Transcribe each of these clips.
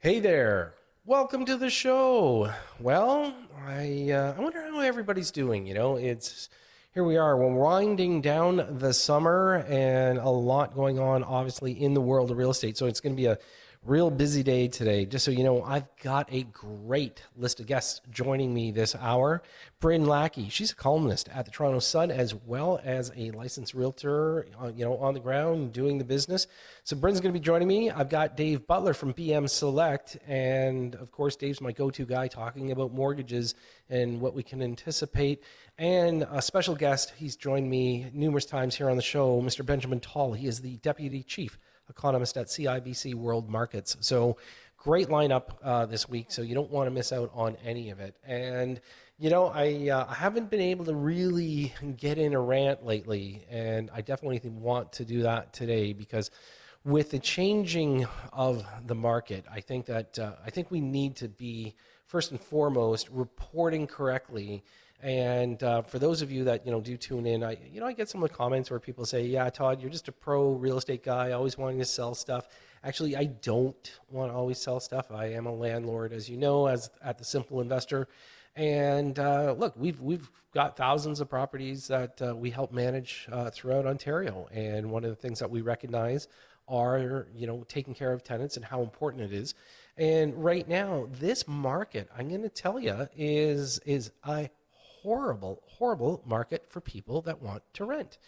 Hey there. Welcome to the show. Well, I uh, I wonder how everybody's doing. You know, it's here we are. We're winding down the summer and a lot going on, obviously, in the world of real estate. So it's going to be a real busy day today. Just so you know, I've got a great list of guests joining me this hour. Bryn Lackey, she's a columnist at the Toronto Sun as well as a licensed realtor, uh, you know, on the ground doing the business. So Bryn's going to be joining me. I've got Dave Butler from BM Select, and of course, Dave's my go-to guy talking about mortgages and what we can anticipate. And a special guest, he's joined me numerous times here on the show, Mr. Benjamin Tal. He is the deputy chief economist at CIBC World Markets. So great lineup uh, this week. So you don't want to miss out on any of it. And you know, I uh, I haven't been able to really get in a rant lately, and I definitely want to do that today because with the changing of the market, I think that uh, I think we need to be first and foremost reporting correctly and uh, for those of you that you know do tune in, I you know I get some of the comments where people say, "Yeah, Todd, you're just a pro real estate guy, always wanting to sell stuff." Actually, I don't want to always sell stuff. I am a landlord, as you know, as at the Simple Investor. And uh, look, we've we've got thousands of properties that uh, we help manage uh, throughout Ontario. And one of the things that we recognize are you know taking care of tenants and how important it is. And right now, this market, I'm going to tell you, is is a horrible, horrible market for people that want to rent.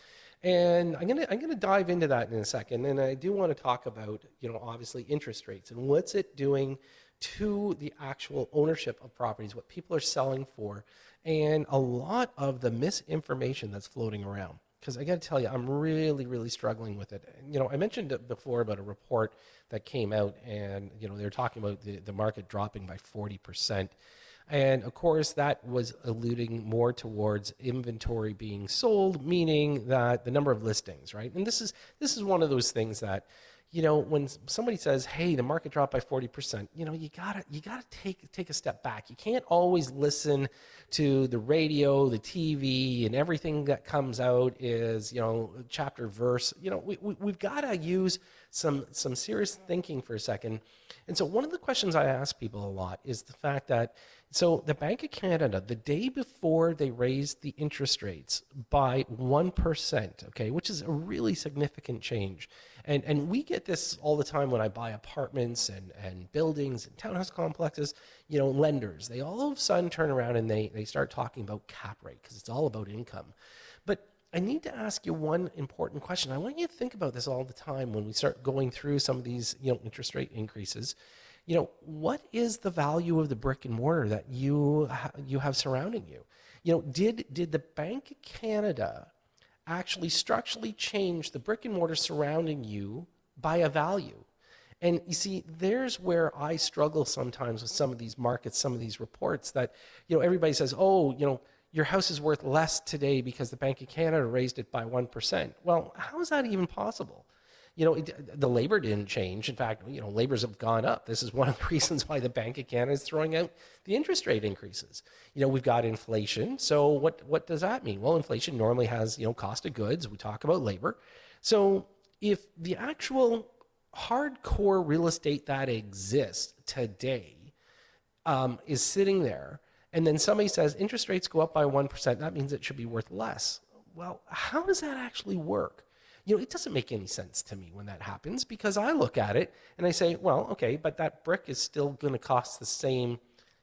And I'm gonna I'm gonna dive into that in a second. And I do want to talk about, you know, obviously interest rates and what's it doing to the actual ownership of properties, what people are selling for, and a lot of the misinformation that's floating around. Because I got to tell you, I'm really, really struggling with it. You know, I mentioned it before about a report that came out, and you know they were talking about the, the market dropping by 40 percent. And of course, that was alluding more towards inventory being sold, meaning that the number of listings, right? And this is this is one of those things that, you know, when somebody says, "Hey, the market dropped by forty percent," you know, you gotta you gotta take take a step back. You can't always listen to the radio, the TV, and everything that comes out is you know chapter verse. You know, we, we we've got to use some some serious thinking for a second. And so, one of the questions I ask people a lot is the fact that so the Bank of Canada, the day before they raised the interest rates by 1%, okay, which is a really significant change. And, and we get this all the time when I buy apartments and, and buildings and townhouse complexes, you know, lenders, they all of a sudden turn around and they, they start talking about cap rate because it's all about income. I need to ask you one important question. I want you to think about this all the time when we start going through some of these, you know, interest rate increases you know, what is the value of the brick and mortar that you ha- you have surrounding you? You know, did did the Bank of Canada actually structurally change the brick and mortar surrounding you by a value? And you see, there's where I struggle sometimes with some of these markets, some of these reports that, you know, everybody says, oh, you know, your house is worth less today because the Bank of Canada raised it by 1%. Well, how is that even possible? you know, it, the labor didn't change. In fact, you know, labors have gone up. This is one of the reasons why the Bank of Canada is throwing out the interest rate increases. You know, we've got inflation. So what what does that mean? Well, inflation normally has you know cost of goods. We talk about labor. So if the actual hardcore real estate that exists today um, is sitting there, and then somebody says interest rates go up by one percent, that means it should be worth less. Well, how does that actually work? You know, it doesn't make any sense to me when that happens because I look at it and I say, well, okay, but that brick is still going to cost the same,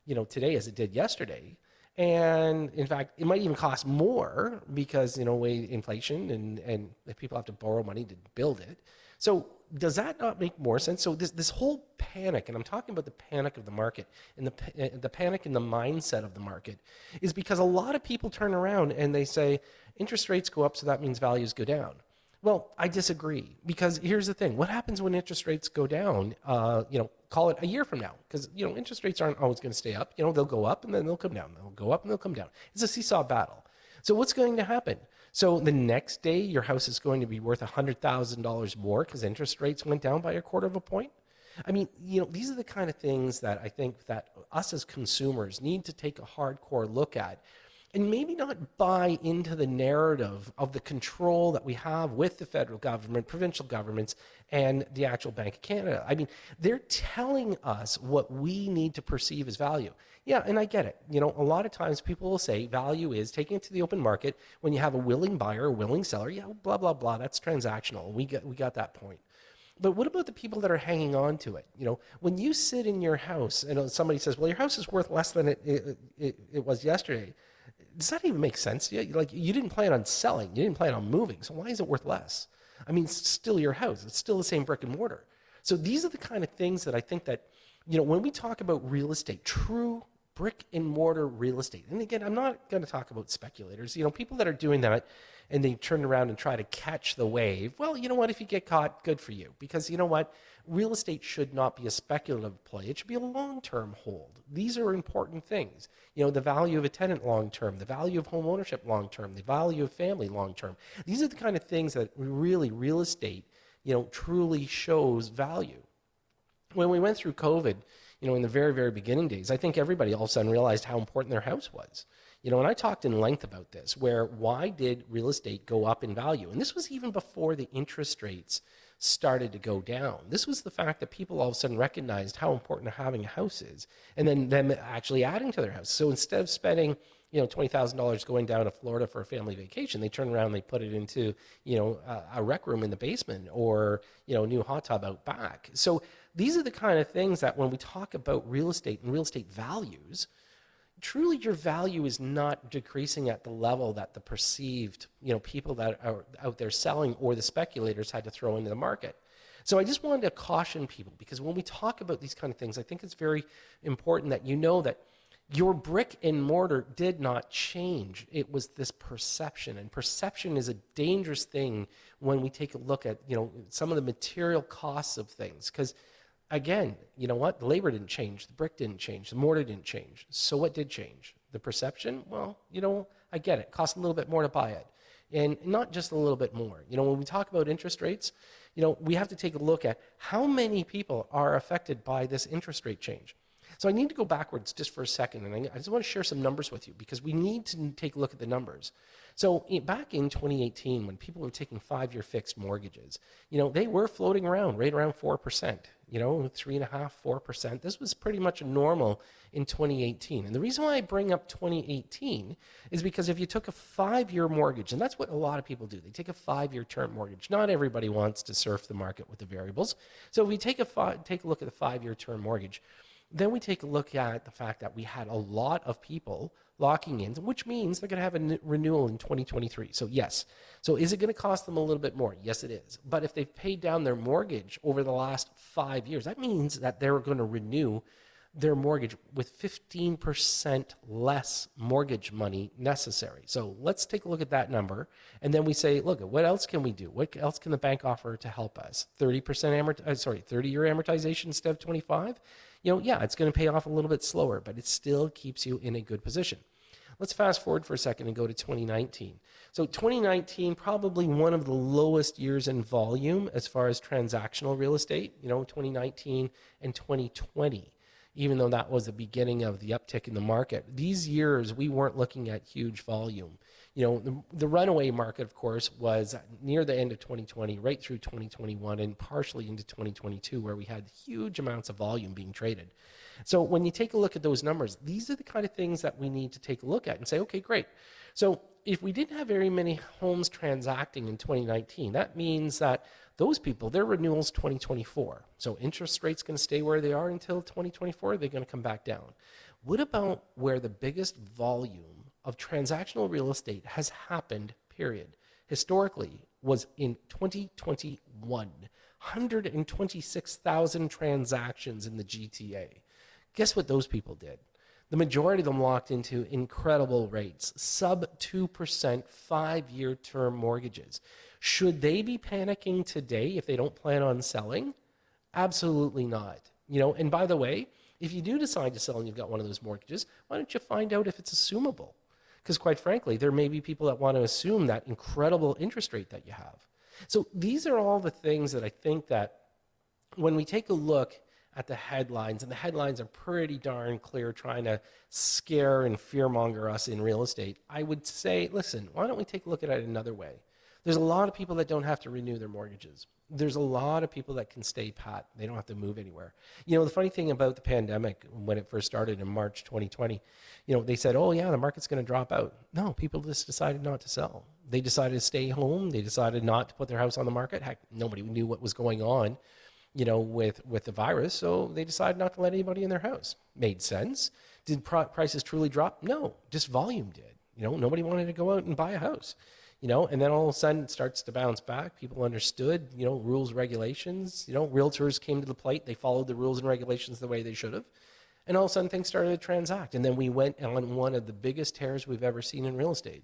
you know, today as it did yesterday. And in fact, it might even cost more because, you know, inflation and, and people have to borrow money to build it. So does that not make more sense? So this, this whole panic, and I'm talking about the panic of the market and the, eh, the panic in the mindset of the market, is because a lot of people turn around and they say interest rates go up, so that means values go down. Well, I disagree because here's the thing: what happens when interest rates go down? Uh, you know, call it a year from now, because you know interest rates aren't always going to stay up. You know, they'll go up and then they'll come down. They'll go up and they'll come down. It's a seesaw battle. So what's going to happen? So the next day, your house is going to be worth hundred thousand dollars more because interest rates went down by a quarter of a point. I mean, you know, these are the kind of things that I think that us as consumers need to take a hardcore look at and maybe not buy into the narrative of the control that we have with the federal government, provincial governments, and the actual Bank of Canada. I mean, they're telling us what we need to perceive as value. Yeah, and I get it. You know, a lot of times people will say value is taking it to the open market when you have a willing buyer, a willing seller. Yeah, blah blah blah. That's transactional. We got we got that point. But what about the people that are hanging on to it? You know, when you sit in your house and uh, somebody says, "Well, your house is worth less than it it, it, it was yesterday," does that even make sense? Yeah, like you didn't plan on selling, you didn't plan on moving, so why is it worth less? I mean, it's still your house. It's still the same brick and mortar. So these are the kind of things that I think that, you know, when we talk about real estate, true brick and mortar real estate. And again, I'm not going to talk about speculators. You know, people that are doing that and they turn around and try to catch the wave. Well, you know what? If you get caught, good for you. Because you know what? Real estate should not be a speculative play. It should be a long term hold. These are important things. You know, the value of a tenant long term, the value of home ownership long term, the value of family long term. These are the kind of things that really real estate, you know, truly shows value. When we went through COVID, you know, in the very, very beginning days, I think everybody all of a sudden realized how important their house was. You know, and I talked in length about this, where why did real estate go up in value? And this was even before the interest rates started to go down. This was the fact that people all of a sudden recognized how important having a house is, and then them actually adding to their house. So instead of spending, you know, twenty thousand dollars going down to Florida for a family vacation, they turn around and they put it into, you know, a, a rec room in the basement or you know, a new hot tub out back. So these are the kind of things that when we talk about real estate and real estate values, truly your value is not decreasing at the level that the perceived you know people that are out there selling or the speculators had to throw into the market. So i just wanted to caution people because when we talk about these kind of things i think it's very important that you know that your brick and mortar did not change. It was this perception and perception is a dangerous thing when we take a look at you know some of the material costs of things because again, you know what? The labor didn't change, the brick didn't change, the mortar didn't change. So what did change? The perception? Well, you know, I get it. costs a little bit more to buy it. And not just a little bit more. You know, when we talk about interest rates, you know, we have to take a look at how many people are affected by this interest rate change. So I need to go backwards just for a second, and I just want to share some numbers with you because we need to take a look at the numbers. So back in 2018, when people were taking five-year fixed mortgages, you know, they were floating around right around four percent. You know, three and a half, four percent. This was pretty much normal in 2018. And the reason why I bring up 2018 is because if you took a five-year mortgage, and that's what a lot of people do, they take a five-year term mortgage. Not everybody wants to surf the market with the variables. So if we take a fi- take a look at the five-year term mortgage, then we take a look at the fact that we had a lot of people locking in, which means they're going to have a renewal in 2023. So, yes. So, is it going to cost them a little bit more? Yes, it is. But if they've paid down their mortgage over the last five years, that means that they're going to renew their mortgage with 15% less mortgage money necessary. So let's take a look at that number. And then we say, look, what else can we do? What else can the bank offer to help us? 30% amort- uh, sorry, 30 year amortization instead of 25? You know, yeah, it's going to pay off a little bit slower, but it still keeps you in a good position. Let's fast forward for a second and go to 2019. So 2019 probably one of the lowest years in volume as far as transactional real estate, you know, 2019 and 2020 even though that was the beginning of the uptick in the market. These years, we weren't looking at huge volume. You know, the, the, runaway market, of course, was near the end of 2020, right through 2021, and partially into 2022, where we had huge amounts of volume being traded. So when you take a look at those numbers, these are the kind of things that we need to take a look at and say, okay, great. So if we didn't have very many homes transacting in 2019, that means that those people, their renewals 2024. So interest rates going to stay where they are until 2024. They're going to come back down. What about where the biggest volume of transactional real estate has happened? Period. Historically, was in 2021. 126,000 transactions in the GTA. Guess what those people did? The majority of them locked into incredible rates, sub 2% five year term mortgages. Should they be panicking today if they don't plan on selling? Absolutely not. You know, and by the way, if you do decide to sell and you've got one of those mortgages, why don't you find out if it's assumable? Because quite frankly, there may be people that want to assume that incredible interest rate that you have. So these are all the things that I think that when we take a look at the headlines, and the headlines are pretty darn clear, trying to scare and fearmonger us in real estate, I would say, listen, why don't we take a look at it another way? There's a lot of people that don't have to renew their mortgages. There's a lot of people that can stay pat. They don't have to move anywhere. You know, the funny thing about the pandemic, when it first started in March 2020, you know, they said, oh, yeah, the market's going to drop out. No, people just decided not to sell. They decided to stay home. They decided not to put their house on the market. Heck, nobody knew what was going on you know, with, with the virus. So they decided not to let anybody in their house. Made sense. Did prices truly drop? No, just volume did. You know, nobody wanted to go out and buy a house. You know, and then all of a sudden it starts to bounce back. People understood, you know, rules, regulations. You know, realtors came to the plate. They followed the rules and regulations the way they should have. And all of a sudden things started to transact. And then we went on one of the biggest tears we've ever seen in real estate.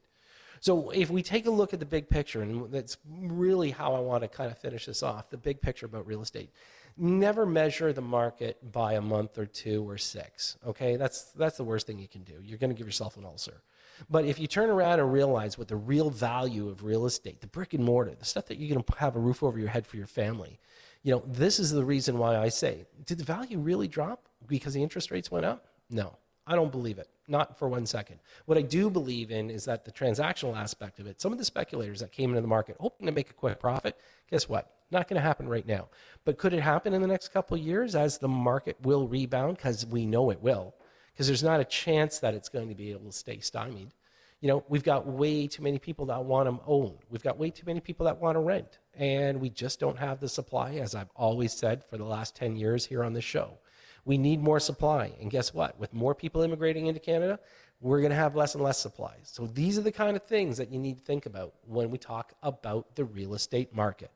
So if we take a look at the big picture, and that's really how I want to kind of finish this off, the big picture about real estate. Never measure the market by a month or two or six. Okay, that's that's the worst thing you can do. You're going to give yourself an ulcer. But if you turn around and realize what the real value of real estate, the brick and mortar, the stuff that you're going to have a roof over your head for your family, you know, this is the reason why I say, did the value really drop because the interest rates went up? No. I don't believe it, not for one second. What I do believe in is that the transactional aspect of it, some of the speculators that came into the market hoping to make a quick profit, guess what? Not going to happen right now. But could it happen in the next couple of years as the market will rebound? Because we know it will, because there's not a chance that it's going to be able to stay stymied. You know, we've got way too many people that want to own. We've got way too many people that want to rent. And we just don't have the supply, as I've always said for the last 10 years here on this show. We need more supply. And guess what? With more people immigrating into Canada, we're going to have less and less supply. So these are the kind of things that you need to think about when we talk about the real estate market.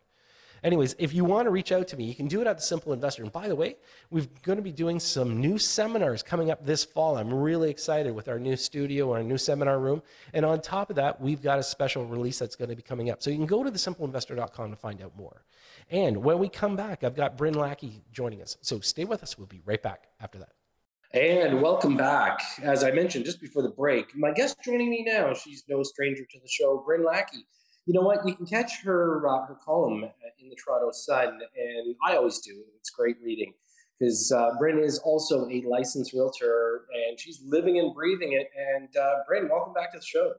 Anyways, if you want to reach out to me, you can do it at the Simple Investor. And by the way, we're going to be doing some new seminars coming up this fall. I'm really excited with our new studio, our new seminar room. And on top of that, we've got a special release that's going to be coming up. So you can go to thesimpleinvestor.com to find out more. And when we come back, I've got Bryn Lackey joining us. So stay with us. We'll be right back after that. And welcome back. As I mentioned just before the break, my guest joining me now, she's no stranger to the show, Bryn Lackey you know what? You can catch her uh, her column in the Toronto Sun, and I always do. It's great reading because uh, Bryn is also a licensed realtor, and she's living and breathing it. And uh, Bryn, welcome back to the show.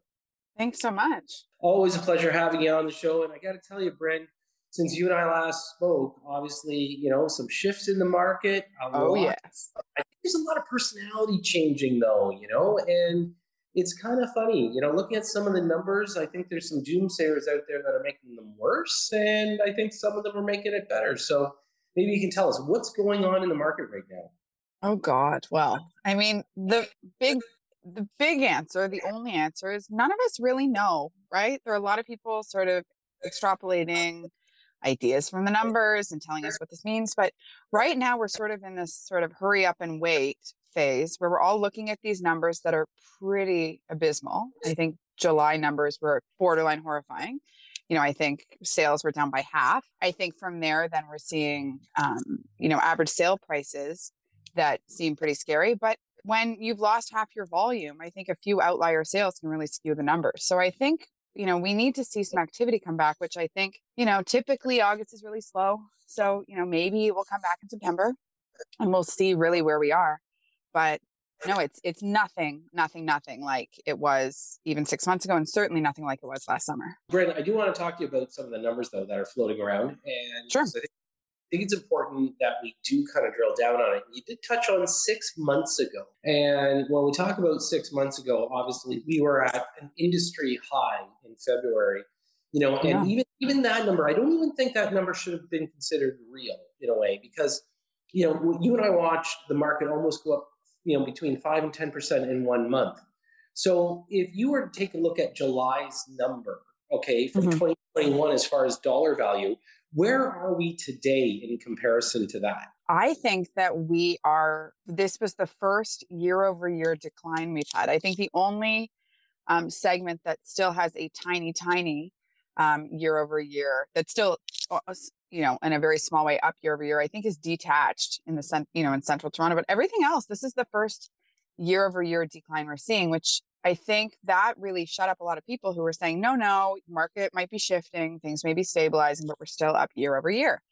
Thanks so much. Always a pleasure having you on the show. And I got to tell you, Bryn, since you and I last spoke, obviously, you know, some shifts in the market. oh, lot, yes. I think there's a lot of personality changing, though, you know, and it's kind of funny, you know, looking at some of the numbers, I think there's some doomsayers out there that are making them worse, and I think some of them are making it better. So maybe you can tell us what's going on in the market right now. Oh God. Well, I mean, the big the big answer, the only answer is none of us really know, right? There are a lot of people sort of extrapolating ideas from the numbers and telling us what this means. But right now, we're sort of in this sort of hurry up and wait phase where we're all looking at these numbers that are pretty abysmal. I think July numbers were borderline horrifying. You know, I think sales were down by half. I think from there, then we're seeing, um, you know, average sale prices that seem pretty scary. But when you've lost half your volume, I think a few outlier sales can really skew the numbers. So I think, you know, we need to see some activity come back, which I think, you know, typically August is really slow. So, you know, maybe it will come back in September and we'll see really where we are but no it's it's nothing nothing nothing like it was even six months ago and certainly nothing like it was last summer bryn i do want to talk to you about some of the numbers though that are floating around and sure. I think it's important that we do kind of drill down on it. You did touch on six months ago. And when we talk about six months ago, obviously we were at an industry high in February. You know, and yeah. even even that number, I don't even think that number should have been considered real in a way because you know you and I watched the market almost go up you know between five and ten percent in one month. So if you were to take a look at July's number, okay, from mm-hmm. 2021 as far as dollar value, where are we today in comparison to that? I think that we are, this was the first year over year decline we've had. I think the only um, segment that still has a tiny, tiny um, year over year that still uh, you know, in a very small way up year over year, I think is detached in the cent, you know, in central Toronto. But everything else, this is the first year over year decline we're seeing, which I think that really shut up a lot of people who were saying, no, no, market might be shifting, things may be stabilizing, but we're still up year over year.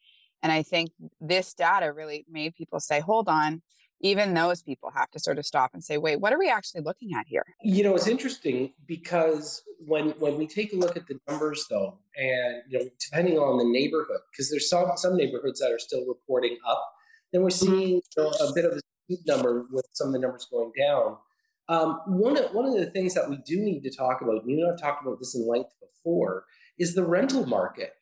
And I think this data really made people say, hold on, even those people have to sort of stop and say, wait, what are we actually looking at here? You know, it's interesting because when when we take a look at the numbers though, and you know, depending on the neighborhood, because there's some some neighborhoods that are still reporting up, then we're mm-hmm. seeing you know, a bit of a number with some of the numbers going down. Um, one of one of the things that we do need to talk about, and you know, I've talked about this in length before, is the rental market.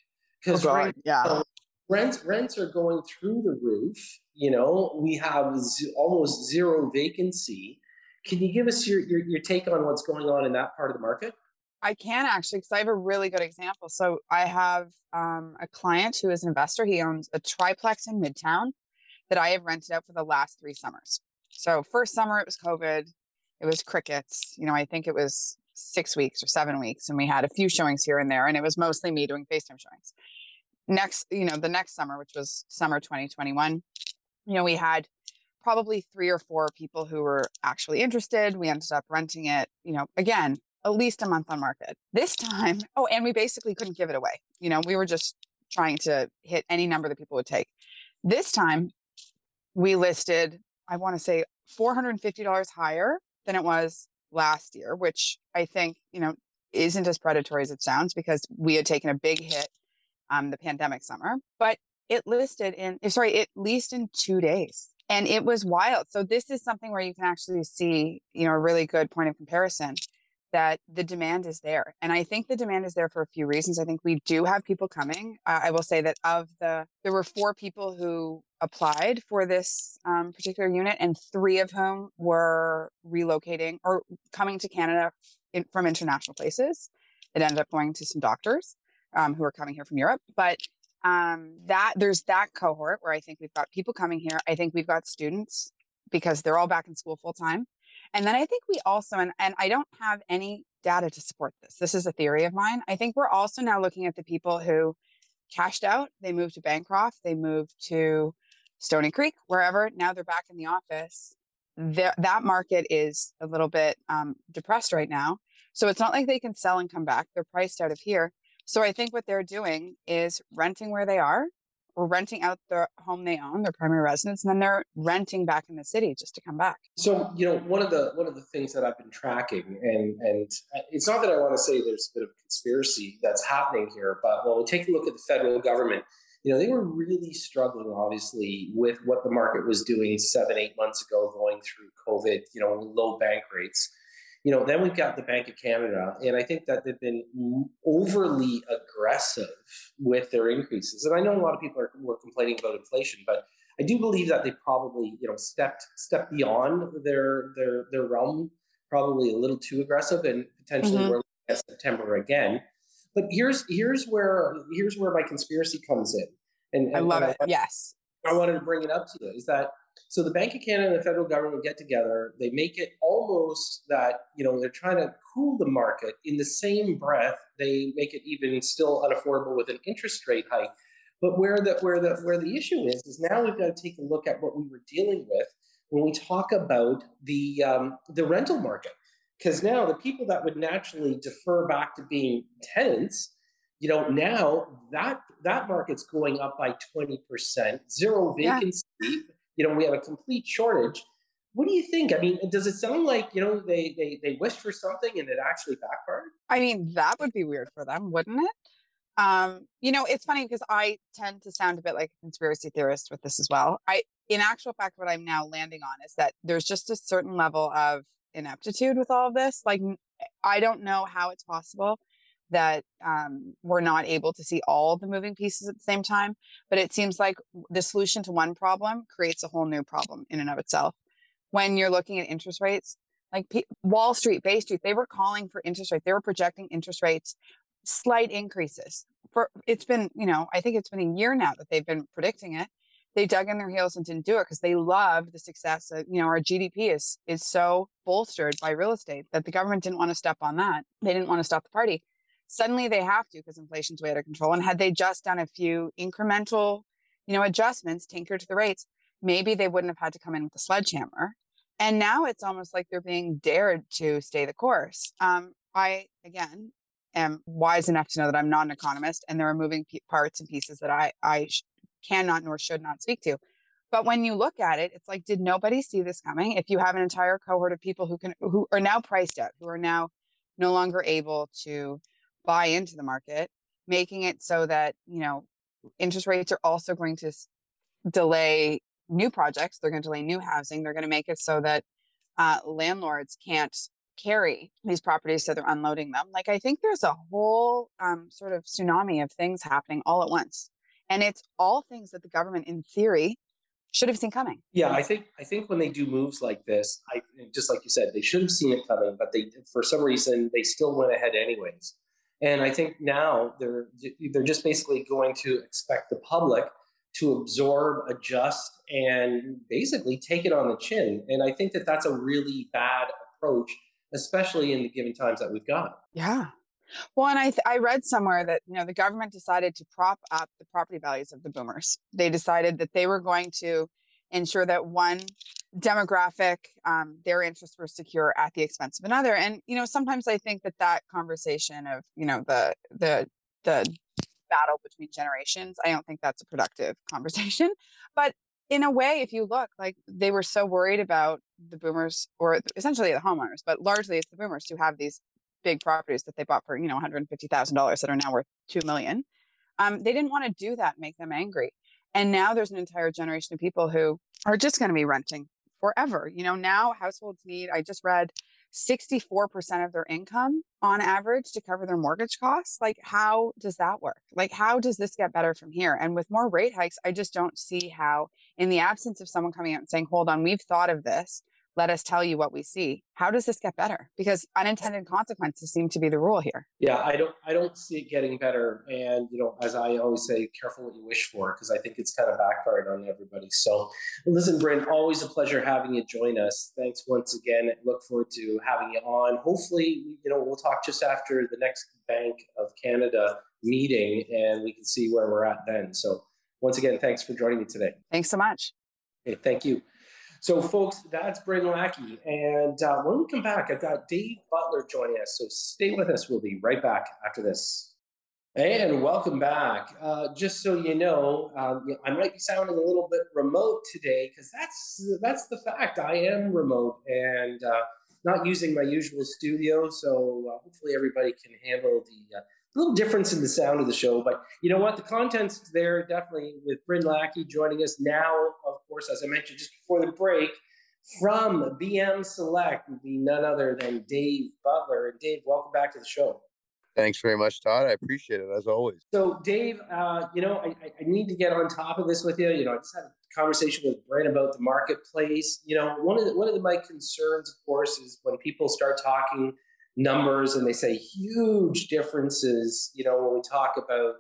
Because oh right, yeah. rents rents are going through the roof you know, we have z- almost zero vacancy. Can you give us your, your, your take on what's going on in that part of the market? I can actually, because I have a really good example. So I have um, a client who is an investor. He owns a triplex in Midtown that I have rented out for the last three summers. So first summer it was COVID, it was crickets. You know, I think it was six weeks or seven weeks, and we had a few showings here and there, and it was mostly me doing FaceTime showings. Next, you know, the next summer, which was summer 2021, you know, we had probably three or four people who were actually interested. We ended up renting it, you know, again, at least a month on market. This time, oh, and we basically couldn't give it away. You know, we were just trying to hit any number that people would take. This time, we listed, I want to say $450 higher than it was last year, which I think, you know, isn't as predatory as it sounds because we had taken a big hit um, the pandemic summer. But it listed in eh, sorry it leased in two days and it was wild. So this is something where you can actually see you know a really good point of comparison that the demand is there and i think the demand is there for a few reasons. I think we do have people coming. Uh, i will say that of the there were four people who applied for this um, particular unit and three of whom were relocating or coming to canada in, from international places. It ended up going to some doctors um, who are coming here from europe but um, that there's that cohort where I think we've got people coming here. I think we've got students because they're all back in school full time. And then I think we also, and, and I don't have any data to support this. This is a theory of mine. I think we're also now looking at the people who cashed out, they moved to Bancroft, they moved to Stoney Creek, wherever. Now they're back in the office. The, that market is a little bit um, depressed right now. So it's not like they can sell and come back. They're priced out of here. So I think what they're doing is renting where they are or renting out the home they own, their primary residence, and then they're renting back in the city just to come back. So, you know, one of the one of the things that I've been tracking, and and uh, it's not that I want to say there's a bit of conspiracy that's happening here, but when we take a look at the federal government, you know, they were really struggling, obviously, with what the market was doing seven, eight months ago, going through COVID, you know, low bank rates you know, then we've got the Bank of Canada, and I think that they've been overly aggressive with their increases. And I know a lot of people are were complaining about inflation, but I do believe that they probably, you know, stepped stepped beyond their their their realm, probably a little too aggressive, and potentially mm-hmm. we're looking at September again. But here's here's where here's where my conspiracy comes in, and, and I love it. I, yes, I wanted to bring it up to you is that so the Bank of Canada and the federal government get together. They make it almost that you know they're trying to cool the market. In the same breath, they make it even still unaffordable with an interest rate hike. But where the where the where the issue is is now we've got to take a look at what we were dealing with when we talk about the um, the rental market. Because now the people that would naturally defer back to being tenants you know now that that market's going up by 20% zero vacancy yeah you know, we have a complete shortage. What do you think? I mean, does it sound like, you know, they they they wished for something and it actually backfired? I mean, that would be weird for them, wouldn't it? Um, you know, it's funny because I tend to sound a bit like a conspiracy theorist with this as well. I in actual fact what I'm now landing on is that there's just a certain level of ineptitude with all of this. Like I don't know how it's possible that um, we're not able to see all the moving pieces at the same time. But it seems like the solution to one problem creates a whole new problem in and of itself. When you're looking at interest rates, like P- Wall Street, Bay Street, they were calling for interest rates. They were projecting interest rates, slight increases. For it's been, you know, I think it's been a year now that they've been predicting it. They dug in their heels and didn't do it because they love the success. Of, you know, our GDP is is so bolstered by real estate that the government didn't want to step on that. They didn't want to stop the party. Suddenly they have to because inflation's way out of control. And had they just done a few incremental, you know, adjustments, tinkered to the rates, maybe they wouldn't have had to come in with a sledgehammer. And now it's almost like they're being dared to stay the course. Um, I, again, am wise enough to know that I'm not an economist and there are moving p- parts and pieces that I, I sh- cannot nor should not speak to. But when you look at it, it's like, did nobody see this coming? If you have an entire cohort of people who can who are now priced out, who are now no longer able to buy into the market, making it so that, you know, interest rates are also going to delay new projects. They're going to delay new housing. They're going to make it so that uh, landlords can't carry these properties, so they're unloading them. Like I think there's a whole um, sort of tsunami of things happening all at once, and it's all things that the government, in theory, should have seen coming. Yeah, I think I think when they do moves like this, I just like you said, they should have seen it coming, but they for some reason they still went ahead anyways. And I think now they're they're just basically going to expect the public to absorb, adjust, and basically take it on the chin. And I think that that's a really bad approach, especially in the given times that we've got. Yeah. Well, and I, th- I read somewhere that you know the government decided to prop up the property values of the boomers. They decided that they were going to ensure that one demographic um, their interests were secure at the expense of another. And you know sometimes I think that that conversation of you know the the the battle between generations. I don't think that's a productive conversation. But in a way, if you look, like they were so worried about the boomers or essentially the homeowners, but largely it's the boomers who have these big properties that they bought for, you know, $150,000 that are now worth 2 million. Um, they didn't want to do that, make them angry. And now there's an entire generation of people who are just going to be renting forever. You know, now households need, I just read 64% of their income on average to cover their mortgage costs. Like, how does that work? Like, how does this get better from here? And with more rate hikes, I just don't see how, in the absence of someone coming out and saying, hold on, we've thought of this, let us tell you what we see. How does this get better? Because unintended consequences seem to be the rule here. Yeah i don't i don't see it getting better and you know as i always say careful what you wish for because i think it's kind of backfired on everybody. So listen bryn always a pleasure having you join us. Thanks once again. Look forward to having you on. Hopefully you know we'll talk just after the next bank of canada meeting and we can see where we're at then. So once again thanks for joining me today. Thanks so much. Okay thank you so, folks, that's Bryn Lackey. And uh, when we come back, I've got Dave Butler joining us. So, stay with us. We'll be right back after this. And welcome back. Uh, just so you know, um, I might be sounding a little bit remote today because that's that's the fact. I am remote and uh, not using my usual studio. So uh, hopefully everybody can handle the uh, a little difference in the sound of the show, but you know what? The content's there definitely with Bryn Lackey joining us now, of course, as I mentioned just before the break, from BM Select would be none other than Dave Butler. And Dave, welcome back to the show. Thanks very much, Todd. I appreciate it as always. So, Dave, uh, you know, I, I, need to get on top of this with you. You know, I just had a conversation with Bryn about the marketplace. You know, one of the, one of the, my concerns, of course, is when people start talking numbers and they say huge differences you know when we talk about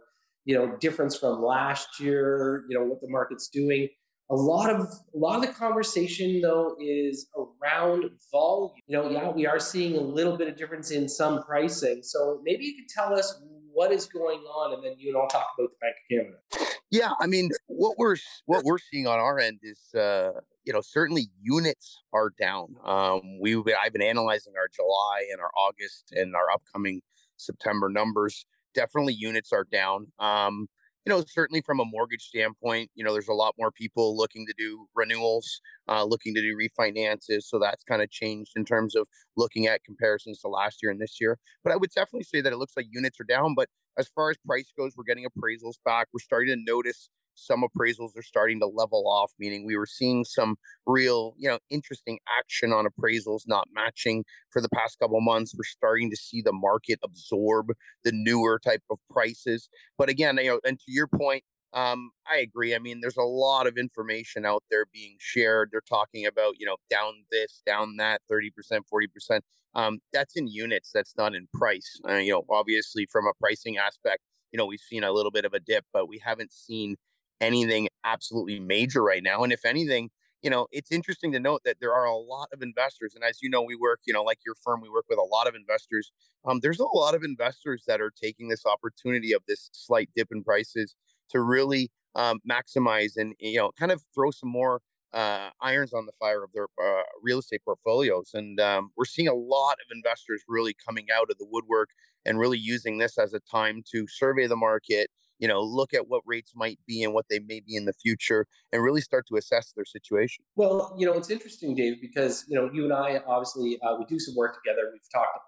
you know difference from last year you know what the market's doing. A lot of a lot of the conversation though is around volume. You know yeah we are seeing a little bit of difference in some pricing. So maybe you could tell us what is going on and then you and i'll talk about the bank of canada. Yeah i mean what we're what we're seeing on our end is uh you know, certainly units are down. Um, we I've been analyzing our July and our August and our upcoming September numbers. Definitely, units are down. Um, you know, certainly from a mortgage standpoint, you know, there's a lot more people looking to do renewals, uh, looking to do refinances. So that's kind of changed in terms of looking at comparisons to last year and this year. But I would definitely say that it looks like units are down. But as far as price goes, we're getting appraisals back. We're starting to notice some appraisals are starting to level off, meaning we were seeing some real, you know, interesting action on appraisals not matching for the past couple months. We're starting to see the market absorb the newer type of prices. But again, you know, and to your point, um, I agree. I mean, there's a lot of information out there being shared. They're talking about, you know, down this, down that, 30%, 40%. Um, that's in units. That's not in price. Uh, you know, obviously from a pricing aspect, you know, we've seen a little bit of a dip, but we haven't seen anything absolutely major right now. And if anything, you know, it's interesting to note that there are a lot of investors. And as you know, we work, you know, like your firm, we work with a lot of investors. Um, there's a lot of investors that are taking this opportunity of this slight dip in prices to really um, maximize and, you know, kind of throw some more uh, irons on the fire of their uh, real estate portfolios. And um, we're seeing a lot of investors really coming out of the woodwork and really using this as a time to survey the market, you know, look at what rates might be and what they may be in the future and really start to assess their situation. Well, you know, it's interesting, Dave, because, you know, you and I obviously, uh, we do some work together. We've talked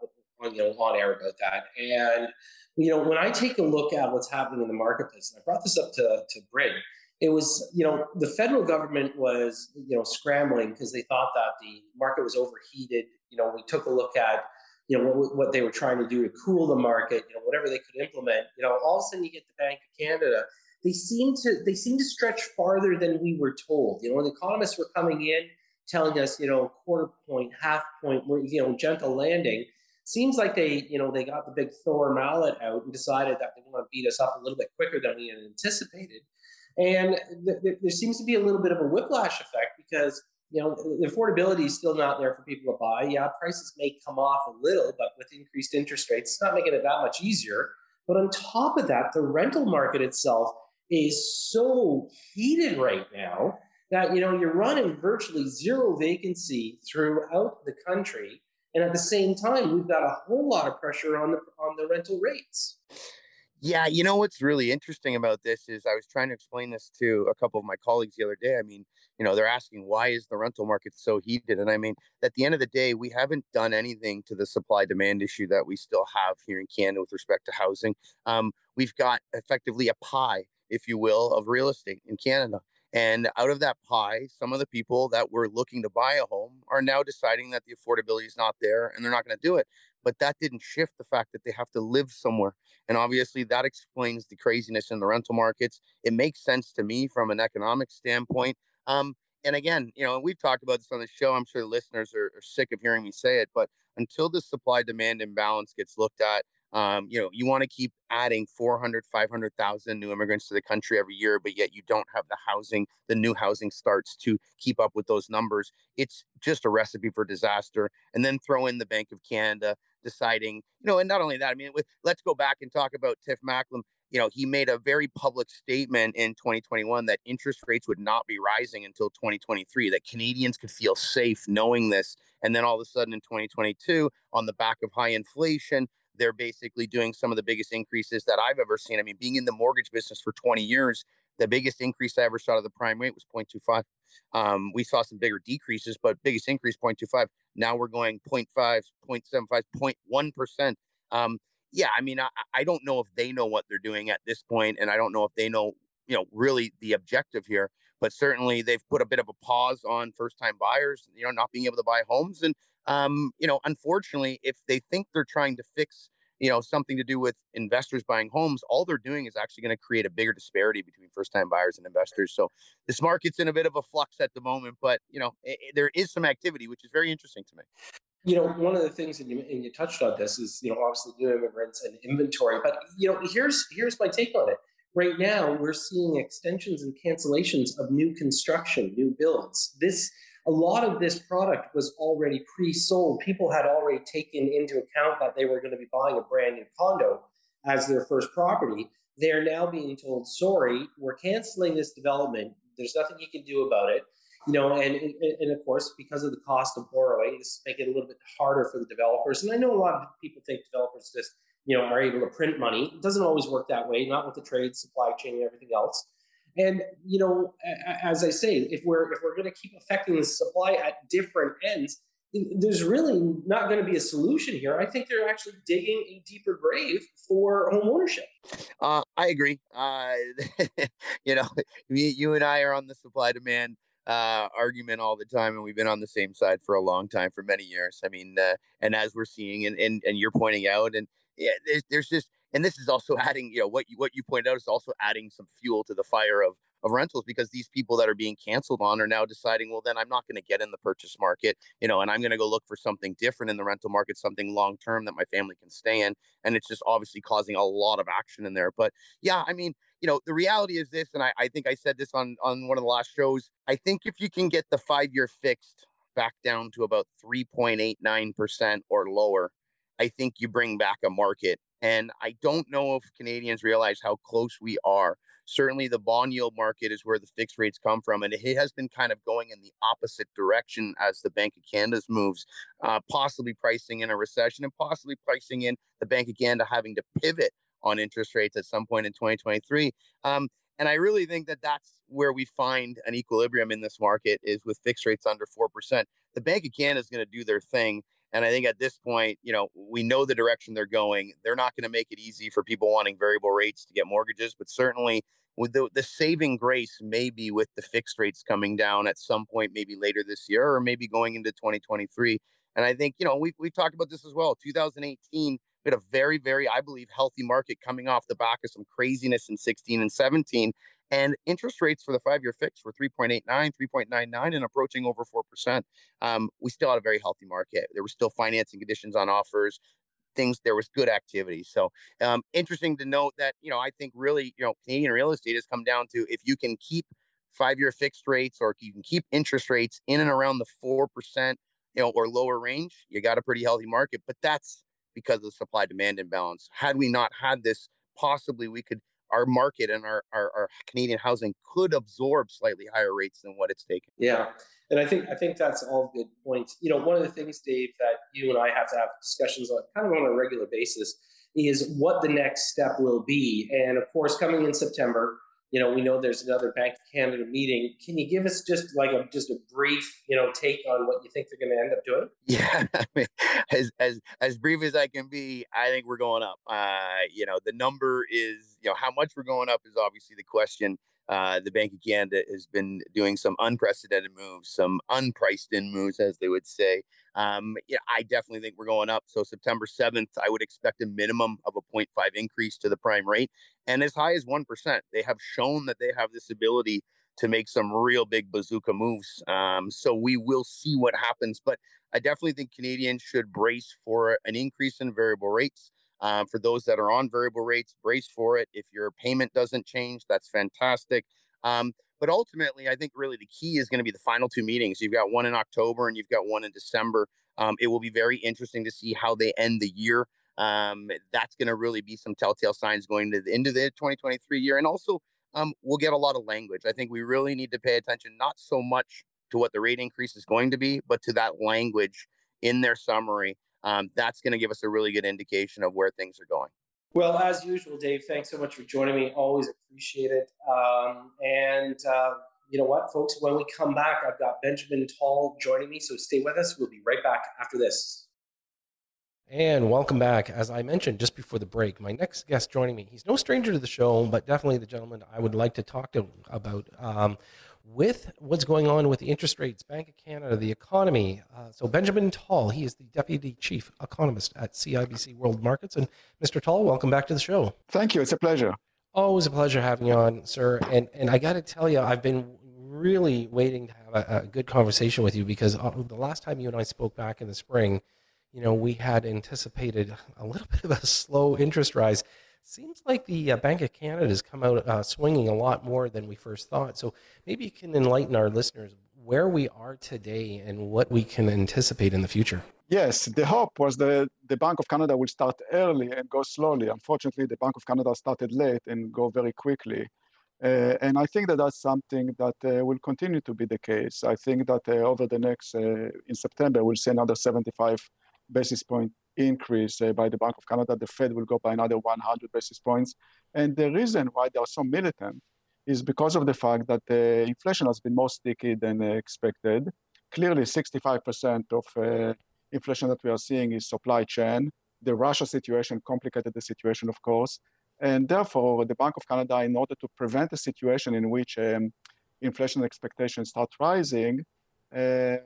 on, you know, on air about that. And, you know, when I take a look at what's happening in the marketplace, and I brought this up to, to Bryn, it was, you know, the federal government was, you know, scrambling because they thought that the market was overheated. You know, we took a look at, you know, what, what they were trying to do to cool the market, you know, whatever they could implement. You know, all of a sudden you get the Bank of Canada. They seem to they seem to stretch farther than we were told. You know, when economists were coming in telling us, you know, quarter point, half point, you know, gentle landing. Seems like they, you know, they got the big Thor mallet out and decided that they want to beat us up a little bit quicker than we had anticipated. And th- th- there seems to be a little bit of a whiplash effect because you know the affordability is still not there for people to buy. Yeah, prices may come off a little, but with increased interest rates, it's not making it that much easier. But on top of that, the rental market itself is so heated right now that you know you're running virtually zero vacancy throughout the country, and at the same time, we've got a whole lot of pressure on the on the rental rates. Yeah, you know what's really interesting about this is I was trying to explain this to a couple of my colleagues the other day. I mean, you know, they're asking why is the rental market so heated? And I mean, at the end of the day, we haven't done anything to the supply demand issue that we still have here in Canada with respect to housing. Um, we've got effectively a pie, if you will, of real estate in Canada. And out of that pie, some of the people that were looking to buy a home are now deciding that the affordability is not there and they're not going to do it but that didn't shift the fact that they have to live somewhere. And obviously, that explains the craziness in the rental markets. It makes sense to me from an economic standpoint. Um, and again, you know, we've talked about this on the show. I'm sure listeners are, are sick of hearing me say it, but until the supply demand imbalance gets looked at, um, you know, you want to keep adding 400, 500,000 new immigrants to the country every year, but yet you don't have the housing, the new housing starts to keep up with those numbers. It's just a recipe for disaster. And then throw in the Bank of Canada deciding, you know, and not only that, I mean, with, let's go back and talk about Tiff Macklem. You know, he made a very public statement in 2021 that interest rates would not be rising until 2023, that Canadians could feel safe knowing this. And then all of a sudden in 2022, on the back of high inflation, they're basically doing some of the biggest increases that I've ever seen. I mean, being in the mortgage business for 20 years, the biggest increase I ever saw of the prime rate was 0.25. Um, we saw some bigger decreases, but biggest increase 0.25. Now we're going 0.5, 0.75, 0.1%. Um, yeah, I mean, I, I don't know if they know what they're doing at this point, and I don't know if they know, you know, really the objective here. But certainly, they've put a bit of a pause on first-time buyers, you know, not being able to buy homes, and um, you know, unfortunately, if they think they're trying to fix you know something to do with investors buying homes all they're doing is actually going to create a bigger disparity between first time buyers and investors. So this market's in a bit of a flux at the moment but you know it, it, there is some activity which is very interesting to me. You know one of the things and you, and you touched on this is you know obviously new immigrants and inventory but you know here's here's my take on it. Right now we're seeing extensions and cancellations of new construction new builds. This a lot of this product was already pre-sold. People had already taken into account that they were going to be buying a brand new condo as their first property. They're now being told, "Sorry, we're canceling this development. There's nothing you can do about it." You know, and, and, of course, because of the cost of borrowing, this make it a little bit harder for the developers. And I know a lot of people think developers just you know are able to print money. It doesn't always work that way. Not with the trade, supply chain, and everything else. And you know, as I say, if we're if we're going to keep affecting the supply at different ends, there's really not going to be a solution here. I think they're actually digging a deeper grave for home ownership. Uh, I agree. Uh, you know, you and I are on the supply demand uh, argument all the time, and we've been on the same side for a long time, for many years. I mean, uh, and as we're seeing, and, and and you're pointing out, and yeah, there's, there's just and this is also adding, you know, what you what you pointed out is also adding some fuel to the fire of of rentals because these people that are being canceled on are now deciding, well, then I'm not going to get in the purchase market, you know, and I'm going to go look for something different in the rental market, something long term that my family can stay in. And it's just obviously causing a lot of action in there. But yeah, I mean, you know, the reality is this, and I, I think I said this on on one of the last shows. I think if you can get the five year fixed back down to about 3.89% or lower, I think you bring back a market and I don't know if Canadians realize how close we are. Certainly, the bond yield market is where the fixed rates come from, and it has been kind of going in the opposite direction as the Bank of Canada's moves, uh, possibly pricing in a recession and possibly pricing in the Bank of Canada having to pivot on interest rates at some point in 2023. Um, and I really think that that's where we find an equilibrium in this market is with fixed rates under 4%. The Bank of Canada is going to do their thing. And I think at this point, you know, we know the direction they're going. They're not going to make it easy for people wanting variable rates to get mortgages, but certainly with the, the saving grace maybe with the fixed rates coming down at some point, maybe later this year or maybe going into 2023. And I think, you know, we, we talked about this as well. 2018, we had a very, very, I believe, healthy market coming off the back of some craziness in 16 and 17. And interest rates for the five year fix were 3.89, 3.99, and approaching over 4%. Um, we still had a very healthy market. There were still financing conditions on offers. Things there was good activity. So um, interesting to note that you know I think really you know Canadian real estate has come down to if you can keep five year fixed rates or you can keep interest rates in and around the four percent you know or lower range, you got a pretty healthy market. But that's because of the supply demand imbalance. Had we not had this, possibly we could our market and our, our, our, Canadian housing could absorb slightly higher rates than what it's taken. Yeah. And I think I think that's all good points. You know, one of the things, Dave, that you and I have to have discussions on kind of on a regular basis is what the next step will be. And of course, coming in September, you know, we know there's another Bank of Canada meeting. Can you give us just like a just a brief, you know, take on what you think they're going to end up doing? Yeah, I mean, as as as brief as I can be, I think we're going up. Uh, you know, the number is, you know, how much we're going up is obviously the question. Uh, the Bank of Canada has been doing some unprecedented moves, some unpriced in moves, as they would say. Um, yeah, I definitely think we're going up. So September 7th, I would expect a minimum of a 0.5 increase to the prime rate and as high as 1%. They have shown that they have this ability to make some real big bazooka moves. Um, so we will see what happens. But I definitely think Canadians should brace for an increase in variable rates. Uh, for those that are on variable rates, brace for it. If your payment doesn't change, that's fantastic. Um, but ultimately, I think really the key is going to be the final two meetings. You've got one in October and you've got one in December. Um, it will be very interesting to see how they end the year. Um, that's going to really be some telltale signs going to the end of the 2023 year. And also, um, we'll get a lot of language. I think we really need to pay attention not so much to what the rate increase is going to be, but to that language in their summary um, that's going to give us a really good indication of where things are going. Well, as usual, Dave, thanks so much for joining me. Always appreciate it. Um, and uh, you know what, folks, when we come back, I've got Benjamin Tal joining me. So stay with us. We'll be right back after this. And welcome back. As I mentioned just before the break, my next guest joining me, he's no stranger to the show, but definitely the gentleman I would like to talk to about. Um, with what's going on with the interest rates, Bank of Canada, the economy. Uh, so Benjamin Tal, he is the deputy chief economist at CIBC World Markets. And Mr. Tal, welcome back to the show. Thank you. It's a pleasure. Always a pleasure having you on, sir. And and I got to tell you, I've been really waiting to have a, a, good conversation with you because uh, the last time you and I spoke back in the spring, you know, we had anticipated a little bit of a slow interest rise. Seems like the uh, Bank of Canada has come out uh, swinging a lot more than we first thought. So maybe you can enlighten our listeners where we are today and what we can anticipate in the future. Yes, the hope was that the Bank of Canada will start early and go slowly. Unfortunately, the Bank of Canada started late and go very quickly. Uh, and I think that that's something that uh, will continue to be the case. I think that uh, over the next, uh, in September, we'll see another 75 basis point increase uh, by the Bank of Canada. The Fed will go by another 100 basis points. And the reason why they are so militant is because of the fact that inflation has been more sticky than expected. Clearly, 65% of uh, inflation that we are seeing is supply chain. The Russia situation complicated the situation, of course. And therefore, the Bank of Canada, in order to prevent a situation in which um, inflation expectations start rising, uh,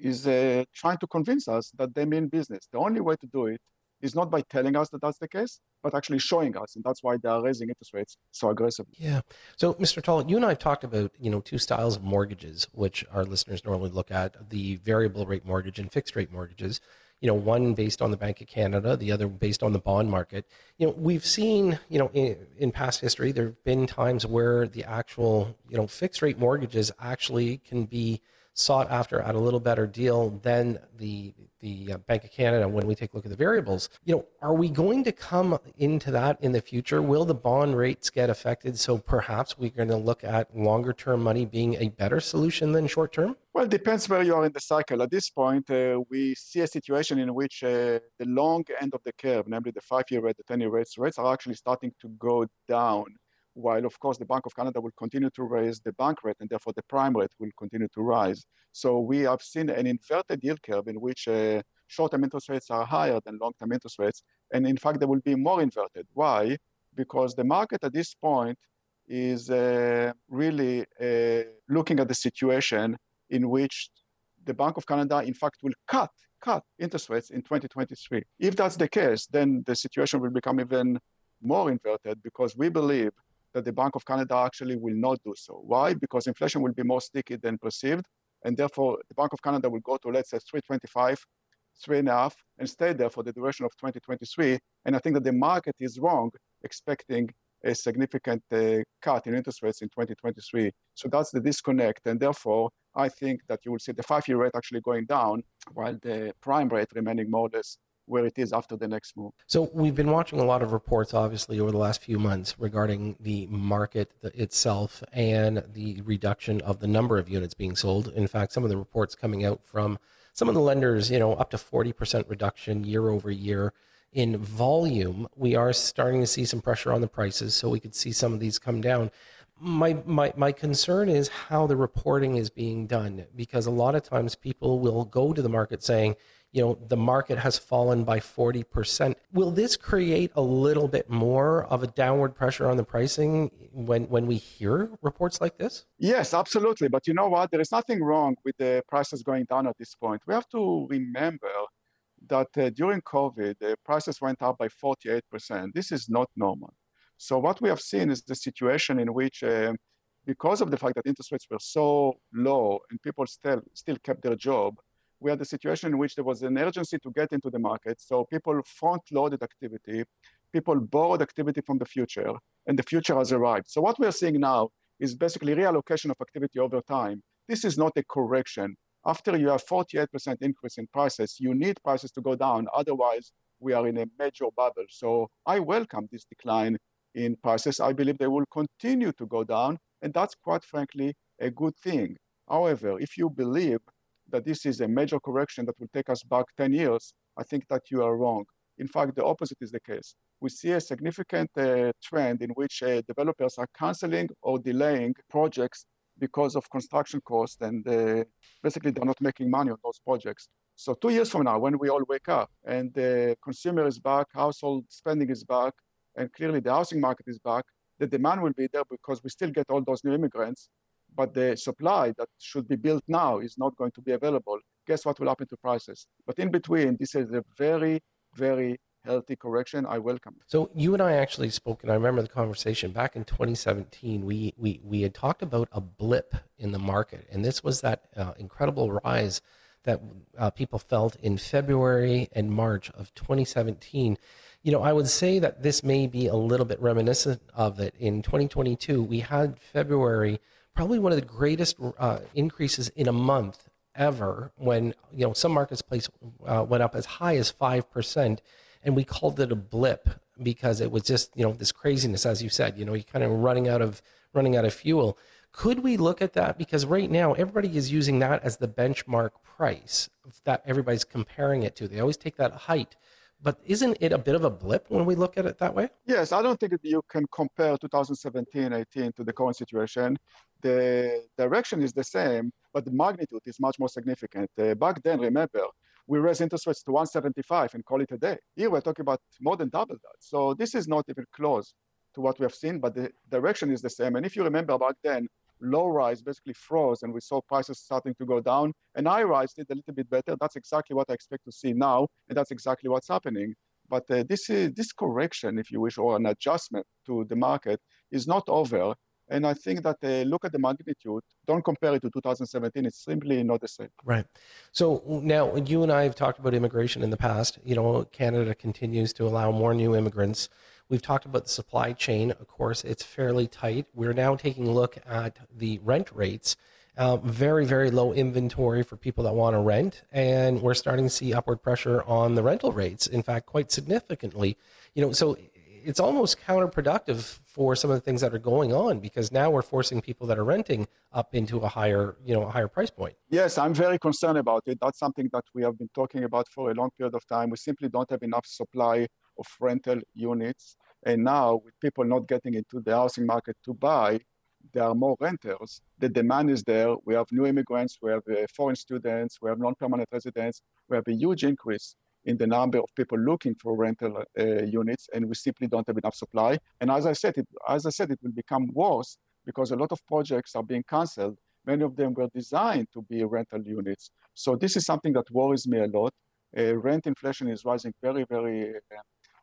is uh, trying to convince us that they mean business. The only way to do it is not by telling us that that's the case, but actually showing us, and that's why they are raising interest rates so aggressively. Yeah. So, Mr. Tal, you and I have talked about you know two styles of mortgages, which our listeners normally look at: the variable rate mortgage and fixed rate mortgages. You know, one based on the Bank of Canada, the other based on the bond market. You know, we've seen you know in, in past history there have been times where the actual you know fixed rate mortgages actually can be sought after at a little better deal than the the uh, Bank of Canada when we take a look at the variables. You know, are we going to come into that in the future? Will the bond rates get affected? So perhaps we're going to look at longer term money being a better solution than short term? Well, it depends where you are in the cycle. At this point, uh, we see a situation in which uh, the long end of the curve, namely the five year rate, the 10 year rates, rates are actually starting to go down while of course the Bank of Canada will continue to raise the bank rate and therefore the prime rate will continue to rise. So we have seen an inverted yield curve in which uh, short-term interest rates are higher than long-term interest rates. And in fact, they will be more inverted. Why? Because the market at this point is uh, really uh, looking at the situation in which the Bank of Canada, in fact, will cut cut interest rates in 2023. If that's the case, then the situation will become even more inverted because we believe that the Bank of Canada actually will not do so. Why? Because inflation will be more sticky than perceived, and therefore the Bank of Canada will go to let's say 325, three and a half, and stay there for the duration of 2023. And I think that the market is wrong expecting a significant uh, cut in interest rates in 2023. So that's the disconnect, and therefore I think that you will see the five-year rate actually going down, while the prime rate remaining more or less where it is after the next move. So we've been watching a lot of reports, obviously, over the last few months regarding the market itself and the reduction of the number of units being sold. In fact, some of the reports coming out from some of the lenders, you know, up to 40% reduction year over year in volume. We are starting to see some pressure on the prices, so we could see some of these come down. My, my, my concern is how the reporting is being done because a lot of times people will go to the market saying, you know the market has fallen by 40% will this create a little bit more of a downward pressure on the pricing when when we hear reports like this? Yes absolutely. But you know what? There is nothing wrong with the prices going down at this point. We have to remember that uh, during covid the prices went up by 48% this is not normal. So what we have seen is the situation in which uh, because of the fact that interest rates were so low and people still still kept their job we had a situation in which there was an urgency to get into the market. So people front loaded activity, people borrowed activity from the future, and the future has arrived. So what we're seeing now is basically reallocation of activity over time. This is not a correction. After you have 48% increase in prices, you need prices to go down. Otherwise, we are in a major bubble. So I welcome this decline in prices. I believe they will continue to go down, and that's quite frankly a good thing. However, if you believe that this is a major correction that will take us back 10 years, I think that you are wrong. In fact, the opposite is the case. We see a significant uh, trend in which uh, developers are canceling or delaying projects because of construction costs, and uh, basically they're not making money on those projects. So two years from now, when we all wake up and the consumer is back, household spending is back, and clearly the housing market is back, the demand will be there because we still get all those new immigrants but the supply that should be built now is not going to be available. Guess what will happen to prices? But in between, this is a very, very healthy correction. I welcome. So you and I actually spoke, and I remember the conversation back in 2017. We we we had talked about a blip in the market, and this was that uh, incredible rise that uh, people felt in February and March of 2017. You know, I would say that this may be a little bit reminiscent of it. In 2022, we had February probably one of the greatest uh, increases in a month ever when you know some markets place uh, went up as high as 5% and we called it a blip because it was just you know this craziness as you said you know you're kind of running out of running out of fuel. Could we look at that? Because right now everybody is using that as the benchmark price that everybody's comparing it to. They always take that height but isn't it a bit of a blip when we look at it that way? Yes, I don't think you can compare 2017 18 to the current situation. The direction is the same, but the magnitude is much more significant. Uh, back then, remember, we raised interest rates to 175 and call it a day. Here we're talking about more than double that. So this is not even close to what we have seen, but the direction is the same. And if you remember back then, low rise basically froze and we saw prices starting to go down. And high rise did a little bit better. That's exactly what I expect to see now. And that's exactly what's happening. But uh, this, is, this correction, if you wish, or an adjustment to the market is not over. And I think that uh, look at the magnitude. Don't compare it to 2017. It's simply not the same. Right. So now you and I have talked about immigration in the past. You know, Canada continues to allow more new immigrants. We've talked about the supply chain. Of course, it's fairly tight. We're now taking a look at the rent rates. Uh, very, very low inventory for people that want to rent. And we're starting to see upward pressure on the rental rates, in fact, quite significantly. You know, so it's almost counterproductive for some of the things that are going on because now we're forcing people that are renting up into a higher, you know, a higher price point. Yes, I'm very concerned about it. That's something that we have been talking about for a long period of time. We simply don't have enough supply of rental units. And now with people not getting into the housing market to buy, there are more renters. The demand is there. We have new immigrants, we have uh, foreign students, we have non-permanent residents. We have a huge increase in the number of people looking for rental uh, units, and we simply don't have enough supply. And as I said, it, as I said, it will become worse because a lot of projects are being canceled. Many of them were designed to be rental units. So this is something that worries me a lot. Uh, rent inflation is rising very, very uh,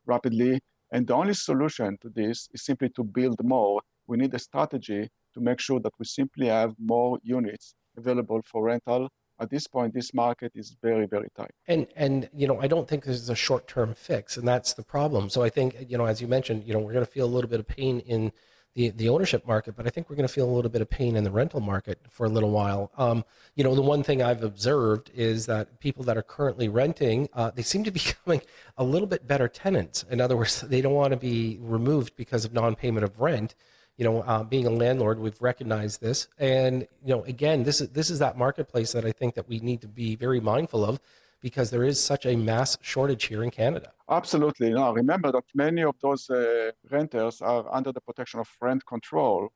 rapidly. And the only solution to this is simply to build more. We need a strategy to make sure that we simply have more units available for rental at this point, this market is very, very tight. And and you know, I don't think this is a short term fix, and that's the problem. So I think you know, as you mentioned, you know, we're going to feel a little bit of pain in the the ownership market, but I think we're going to feel a little bit of pain in the rental market for a little while. Um, you know, the one thing I've observed is that people that are currently renting, uh, they seem to be becoming a little bit better tenants. In other words, they don't want to be removed because of non-payment of rent you know, uh, being a landlord, we've recognized this, and you know, again, this is this is that marketplace that I think that we need to be very mindful of, because there is such a mass shortage here in Canada. Absolutely. Now, remember that many of those uh, renters are under the protection of rent control,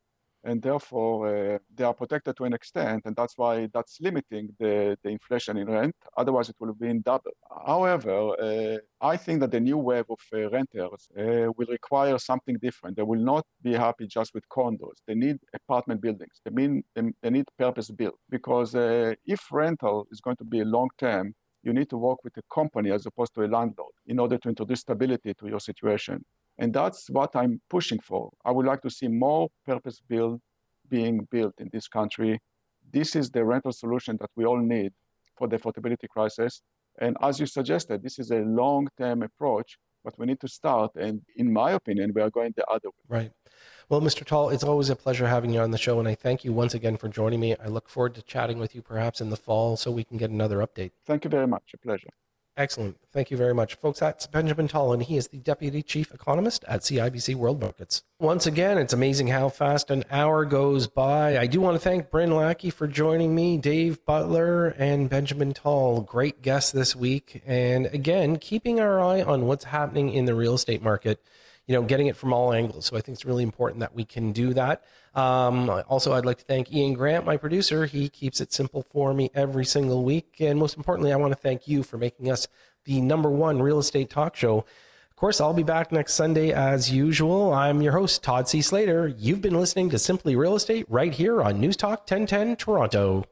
and therefore uh, they are protected to an extent, and that's why that's limiting the, the inflation in rent. Otherwise, it would have been double. However, uh, I think that the new wave of uh, renters uh, will require something different. They will not be happy just with condos. They need apartment buildings. They, mean, they, they need purpose built because uh, if rental is going to be long term, you need to work with a company as opposed to a landlord in order to introduce stability to your situation. And that's what I'm pushing for. I would like to see more purpose built being built in this country. This is the rental solution that we all need for the affordability crisis. And as you suggested, this is a long term approach, but we need to start. And in my opinion, we are going the other way. Right. Well, Mr. Tal, it's always a pleasure having you on the show. And I thank you once again for joining me. I look forward to chatting with you perhaps in the fall so we can get another update. Thank you very much. A pleasure. Excellent. Thank you very much. Folks, that's Benjamin Tal, and he is the Deputy Chief Economist at CIBC World Markets. Once again, it's amazing how fast an hour goes by. I do want to thank Bryn Lackey for joining me, Dave Butler, and Benjamin Tal. Great guests this week. And again, keeping our eye on what's happening in the real estate market you know, getting it from all angles. So I think it's really important that we can do that. Um, also, I'd like to thank Ian Grant, my producer. He keeps it simple for me every single week. And most importantly, I want to thank you for making us the number one real estate talk show. Of course, I'll be back next Sunday as usual. I'm your host, Todd C. Slater. You've been listening to Simply Real Estate right here on News Talk 1010 Toronto.